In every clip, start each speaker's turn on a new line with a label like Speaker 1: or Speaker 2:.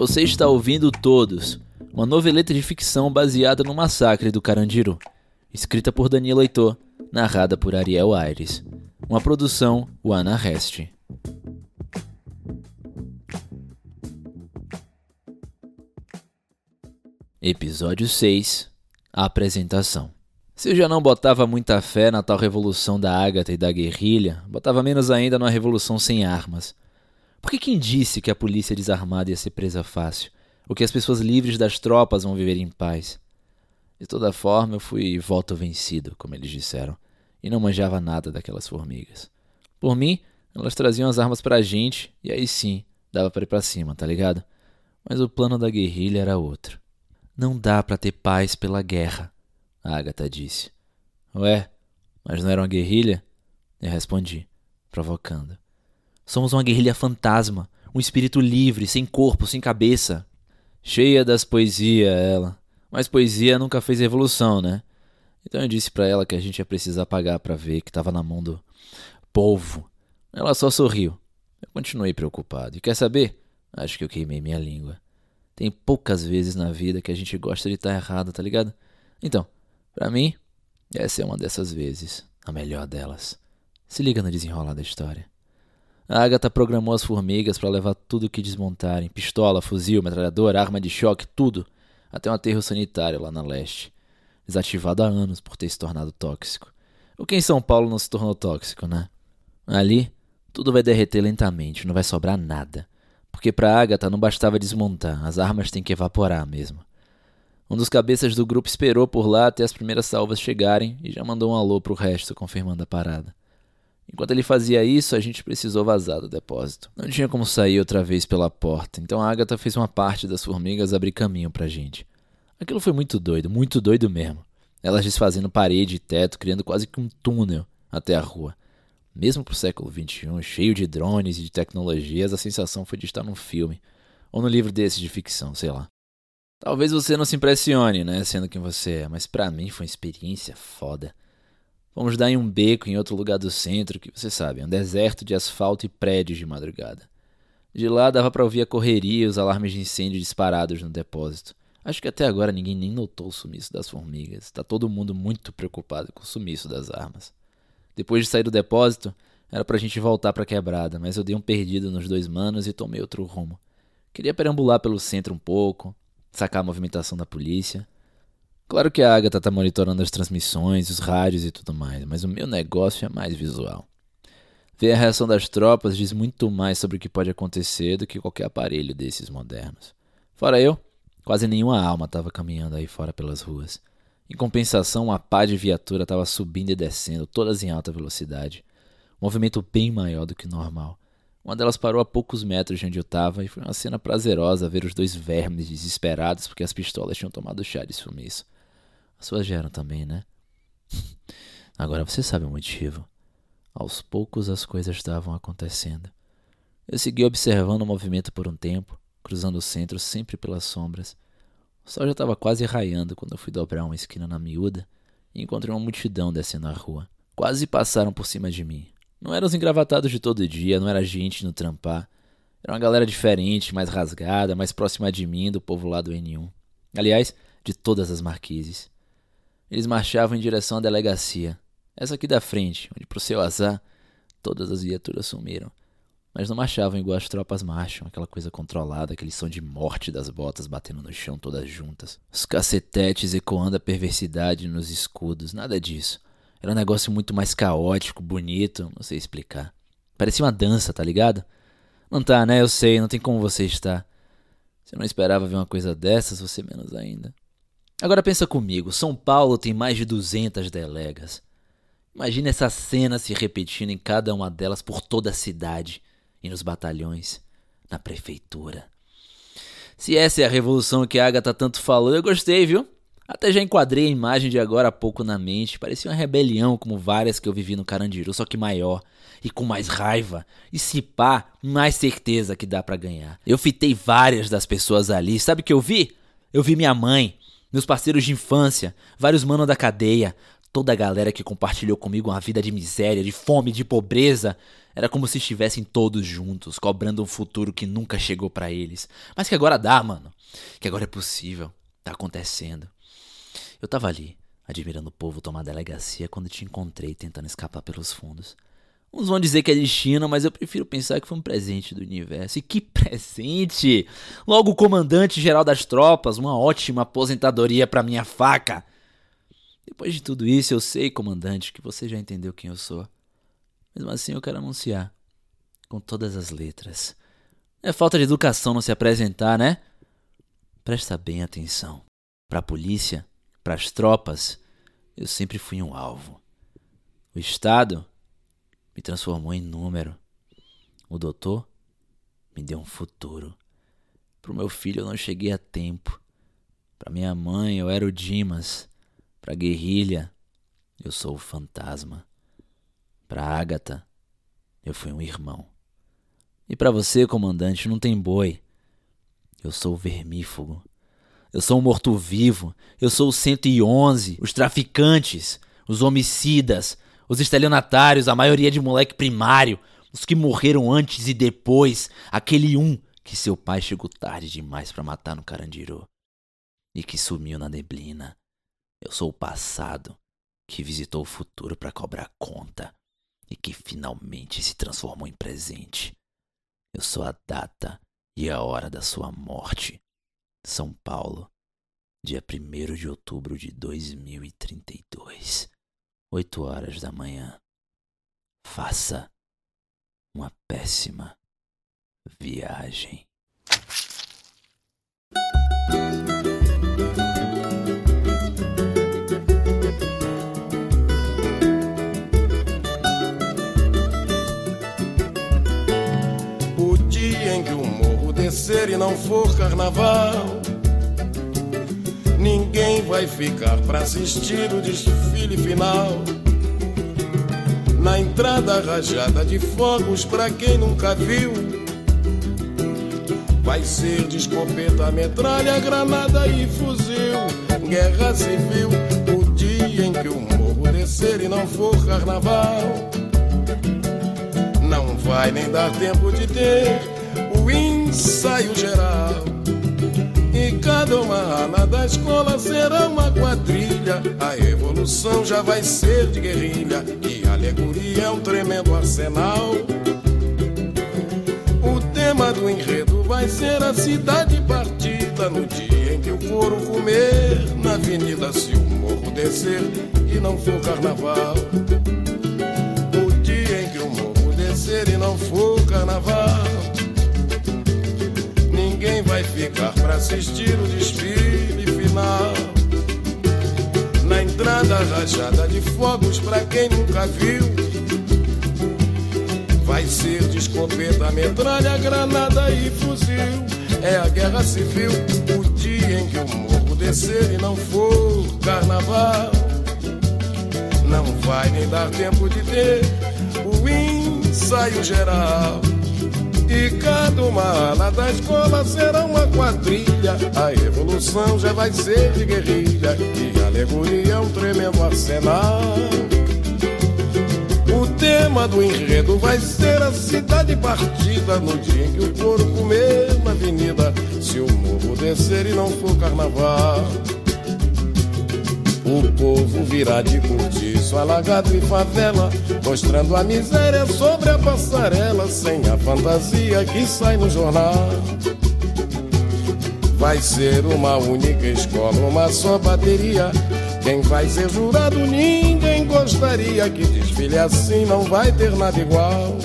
Speaker 1: Você está ouvindo Todos, uma noveleta de ficção baseada no massacre do Carandiru, escrita por Danilo Heitor, narrada por Ariel Aires. Uma produção Wana Rest. Episódio 6 A apresentação. Se eu já não botava muita fé na tal revolução da Ágata e da guerrilha, botava menos ainda numa revolução sem armas. Porque quem disse que a polícia desarmada ia ser presa fácil? Ou que as pessoas livres das tropas vão viver em paz? De toda forma, eu fui voto vencido, como eles disseram, e não manjava nada daquelas formigas. Por mim, elas traziam as armas pra gente, e aí sim, dava pra ir pra cima, tá ligado? Mas o plano da guerrilha era outro. Não dá para ter paz pela guerra, a Agatha disse. Ué, mas não era uma guerrilha? Eu respondi, provocando. Somos uma guerrilha fantasma, um espírito livre, sem corpo, sem cabeça. Cheia das poesias, ela. Mas poesia nunca fez revolução, né? Então eu disse para ela que a gente ia precisar pagar para ver que tava na mão do povo. Ela só sorriu. Eu continuei preocupado. E quer saber? Acho que eu queimei minha língua. Tem poucas vezes na vida que a gente gosta de estar tá errado, tá ligado? Então, para mim, essa é uma dessas vezes, a melhor delas. Se liga no desenrolar da história. A Agatha programou as formigas para levar tudo que desmontarem: pistola, fuzil, metralhadora, arma de choque, tudo, até um aterro sanitário lá na leste. Desativado há anos por ter se tornado tóxico. O que em São Paulo não se tornou tóxico, né? Ali, tudo vai derreter lentamente, não vai sobrar nada. Porque para Agatha não bastava desmontar, as armas têm que evaporar mesmo. Um dos cabeças do grupo esperou por lá até as primeiras salvas chegarem e já mandou um alô pro resto, confirmando a parada. Enquanto ele fazia isso, a gente precisou vazar do depósito. Não tinha como sair outra vez pela porta, então a Agatha fez uma parte das formigas abrir caminho pra gente. Aquilo foi muito doido, muito doido mesmo. Elas desfazendo parede e teto, criando quase que um túnel até a rua. Mesmo pro século XXI, cheio de drones e de tecnologias, a sensação foi de estar num filme. Ou num livro desses de ficção, sei lá. Talvez você não se impressione, né, sendo quem você é, mas para mim foi uma experiência foda. Vamos dar em um beco em outro lugar do centro, que você sabe, é um deserto de asfalto e prédios de madrugada. De lá dava para ouvir a correria e os alarmes de incêndio disparados no depósito. Acho que até agora ninguém nem notou o sumiço das formigas. Tá todo mundo muito preocupado com o sumiço das armas. Depois de sair do depósito, era pra gente voltar pra quebrada, mas eu dei um perdido nos dois manos e tomei outro rumo. Queria perambular pelo centro um pouco, sacar a movimentação da polícia. Claro que a Agatha tá monitorando as transmissões, os rádios e tudo mais, mas o meu negócio é mais visual. Ver a reação das tropas diz muito mais sobre o que pode acontecer do que qualquer aparelho desses modernos. Fora eu, quase nenhuma alma estava caminhando aí fora pelas ruas. Em compensação, uma pá de viatura estava subindo e descendo, todas em alta velocidade. Um movimento bem maior do que normal. Uma delas parou a poucos metros de onde eu estava e foi uma cena prazerosa ver os dois vermes desesperados porque as pistolas tinham tomado chá de sumiço. As suas geram também, né? Agora você sabe o motivo. Aos poucos as coisas estavam acontecendo. Eu segui observando o movimento por um tempo, cruzando o centro sempre pelas sombras. O sol já estava quase raiando quando eu fui dobrar uma esquina na miúda e encontrei uma multidão descendo a rua. Quase passaram por cima de mim. Não eram os engravatados de todo dia, não era gente no trampar. Era uma galera diferente, mais rasgada, mais próxima de mim, do povo lá do N1. Aliás, de todas as marquises. Eles marchavam em direção à delegacia. Essa aqui da frente, onde, pro seu azar, todas as viaturas sumiram. Mas não marchavam igual as tropas marcham, aquela coisa controlada, aquele som de morte das botas batendo no chão todas juntas. Os cacetetes ecoando a perversidade nos escudos, nada disso. Era um negócio muito mais caótico, bonito, não sei explicar. Parecia uma dança, tá ligado? Não tá, né? Eu sei, não tem como você estar. Se eu não esperava ver uma coisa dessas, você menos ainda. Agora pensa comigo, São Paulo tem mais de 200 delegas. Imagina essa cena se repetindo em cada uma delas por toda a cidade e nos batalhões, na prefeitura. Se essa é a revolução que a Agatha tanto falou, eu gostei, viu? Até já enquadrei a imagem de agora há pouco na mente. Parecia uma rebelião como várias que eu vivi no Carandiru, só que maior e com mais raiva. E se pá, mais certeza que dá para ganhar. Eu fitei várias das pessoas ali. Sabe o que eu vi? Eu vi minha mãe, meus parceiros de infância, vários manos da cadeia, Toda a galera que compartilhou comigo uma vida de miséria, de fome, de pobreza, era como se estivessem todos juntos, cobrando um futuro que nunca chegou para eles, mas que agora dá, mano. Que agora é possível, tá acontecendo. Eu tava ali, admirando o povo tomar delegacia quando te encontrei tentando escapar pelos fundos. Uns vão dizer que é destino, mas eu prefiro pensar que foi um presente do universo. E que presente! Logo o comandante geral das tropas, uma ótima aposentadoria para minha faca. Depois de tudo isso, eu sei, comandante, que você já entendeu quem eu sou. Mesmo assim, eu quero anunciar. Com todas as letras. É falta de educação não se apresentar, né? Presta bem atenção. Para a polícia, para as tropas, eu sempre fui um alvo. O Estado me transformou em número. O doutor me deu um futuro. Para o meu filho eu não cheguei a tempo. Para minha mãe eu era o Dimas. Para a guerrilha eu sou o fantasma. Para Ágata eu fui um irmão. E para você, comandante, não tem boi. Eu sou o vermífugo. Eu sou um morto-vivo. Eu sou o 111, os traficantes, os homicidas, os estelionatários, a maioria de moleque primário, os que morreram antes e depois, aquele um que seu pai chegou tarde demais para matar no Carandiru e que sumiu na neblina. Eu sou o passado que visitou o futuro para cobrar conta e que finalmente se transformou em presente. Eu sou a data e a hora da sua morte. São Paulo, dia 1 de outubro de 2032, 8 horas da manhã. Faça uma péssima viagem.
Speaker 2: e não for carnaval, ninguém vai ficar para assistir o desfile final. Na entrada rajada de fogos, pra quem nunca viu, vai ser de escopeta, metralha, granada e fuzil. Guerra civil, o dia em que o morro descer e não for carnaval. Não vai nem dar tempo de ter o ensaio geral. E cada uma ala da escola será uma quadrilha. A evolução já vai ser de guerrilha. E a alegoria é um tremendo arsenal. O tema do enredo vai ser a cidade partida. No dia em que o couro comer na avenida, se o morro descer e não for carnaval. O dia em que o morro descer e não for carnaval vai ficar para assistir o desfile final. Na entrada rajada de fogos para quem nunca viu. Vai ser de metralha, granada e fuzil. É a guerra civil, o dia em que o morro descer e não for carnaval. Não vai nem dar tempo de ter o ensaio geral. E cada uma ala da escola será uma quadrilha. A evolução já vai ser de guerrilha. E alegoria é um tremendo arsenal. O tema do enredo vai ser a cidade partida no dia em que o couro comer na avenida. Se o morro descer e não for carnaval. O povo virá de cortiço, alagado e favela, mostrando a miséria sobre a passarela, sem a fantasia que sai no jornal. Vai ser uma única escola, uma só bateria. Quem vai ser jurado, ninguém gostaria que desfile assim, não vai ter nada igual.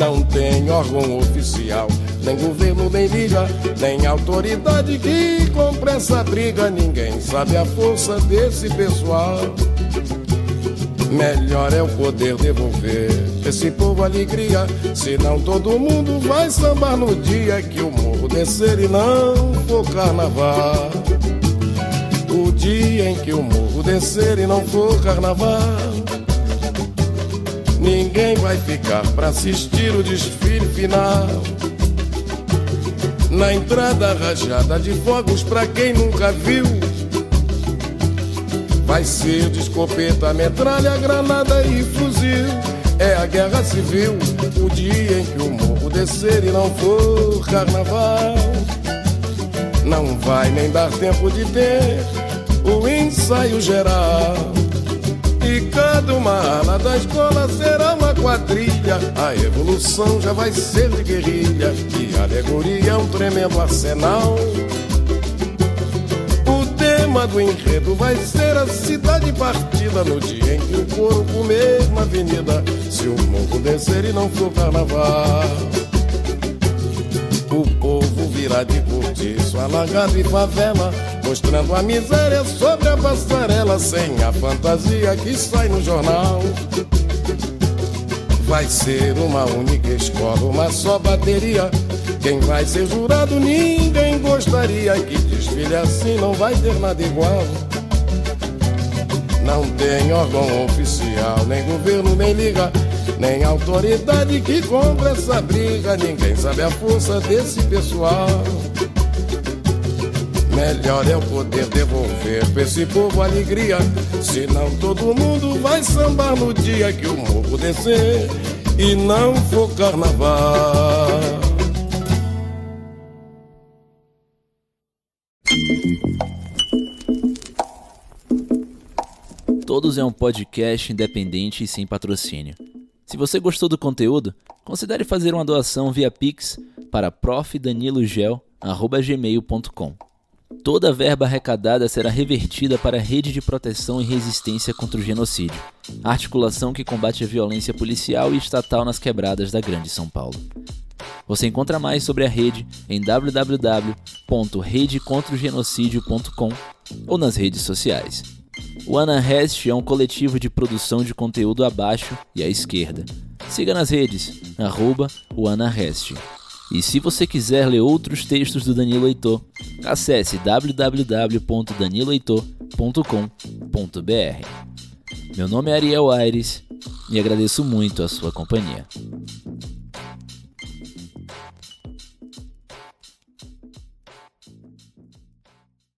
Speaker 2: Não tem órgão oficial nem governo, nem liga, nem autoridade que compre essa briga. Ninguém sabe a força desse pessoal. Melhor é o poder devolver esse povo alegria. Senão todo mundo vai sambar no dia que o morro descer e não for carnaval. O dia em que o morro descer e não for carnaval. Ninguém vai ficar para assistir o desfile final. Na entrada rajada de fogos pra quem nunca viu. Vai Vai ser de escopeta, metralha, granada e fuzil. É a guerra civil, o dia em que o morro descer e não for carnaval. Não vai nem dar tempo de ter o ensaio geral. Cada uma ala da escola será uma quadrilha. A evolução já vai ser de guerrilha. E alegoria é um tremendo arsenal tema do enredo vai ser a cidade partida no dia em que o couro comer na avenida. Se o morro descer e não for carnaval, o povo virá de cortiço, alagado e favela, mostrando a miséria sobre a passarela, sem a fantasia que sai no jornal. Vai ser uma única escola, uma só bateria quem vai ser jurado ninguém gostaria que desfile assim não vai ter nada igual. Não tem órgão oficial, nem governo, nem liga, nem autoridade que compra essa briga. Ninguém sabe a força desse pessoal. Melhor é o poder devolver pra esse povo alegria. Senão todo mundo vai sambar no dia que o morro descer e não for carnaval.
Speaker 1: Todos é um podcast independente e sem patrocínio. Se você gostou do conteúdo, considere fazer uma doação via Pix para profdanilogel.gmail.com. Toda a verba arrecadada será revertida para a Rede de Proteção e Resistência contra o Genocídio, articulação que combate a violência policial e estatal nas quebradas da Grande São Paulo. Você encontra mais sobre a rede em www.redecontraogenocidio.com ou nas redes sociais. O Anarrest é um coletivo de produção de conteúdo abaixo e à esquerda. Siga nas redes, arroba o Anarrest. E se você quiser ler outros textos do Danilo Heitor, acesse www.daniloheitor.com.br. Meu nome é Ariel Aires e agradeço muito a sua companhia.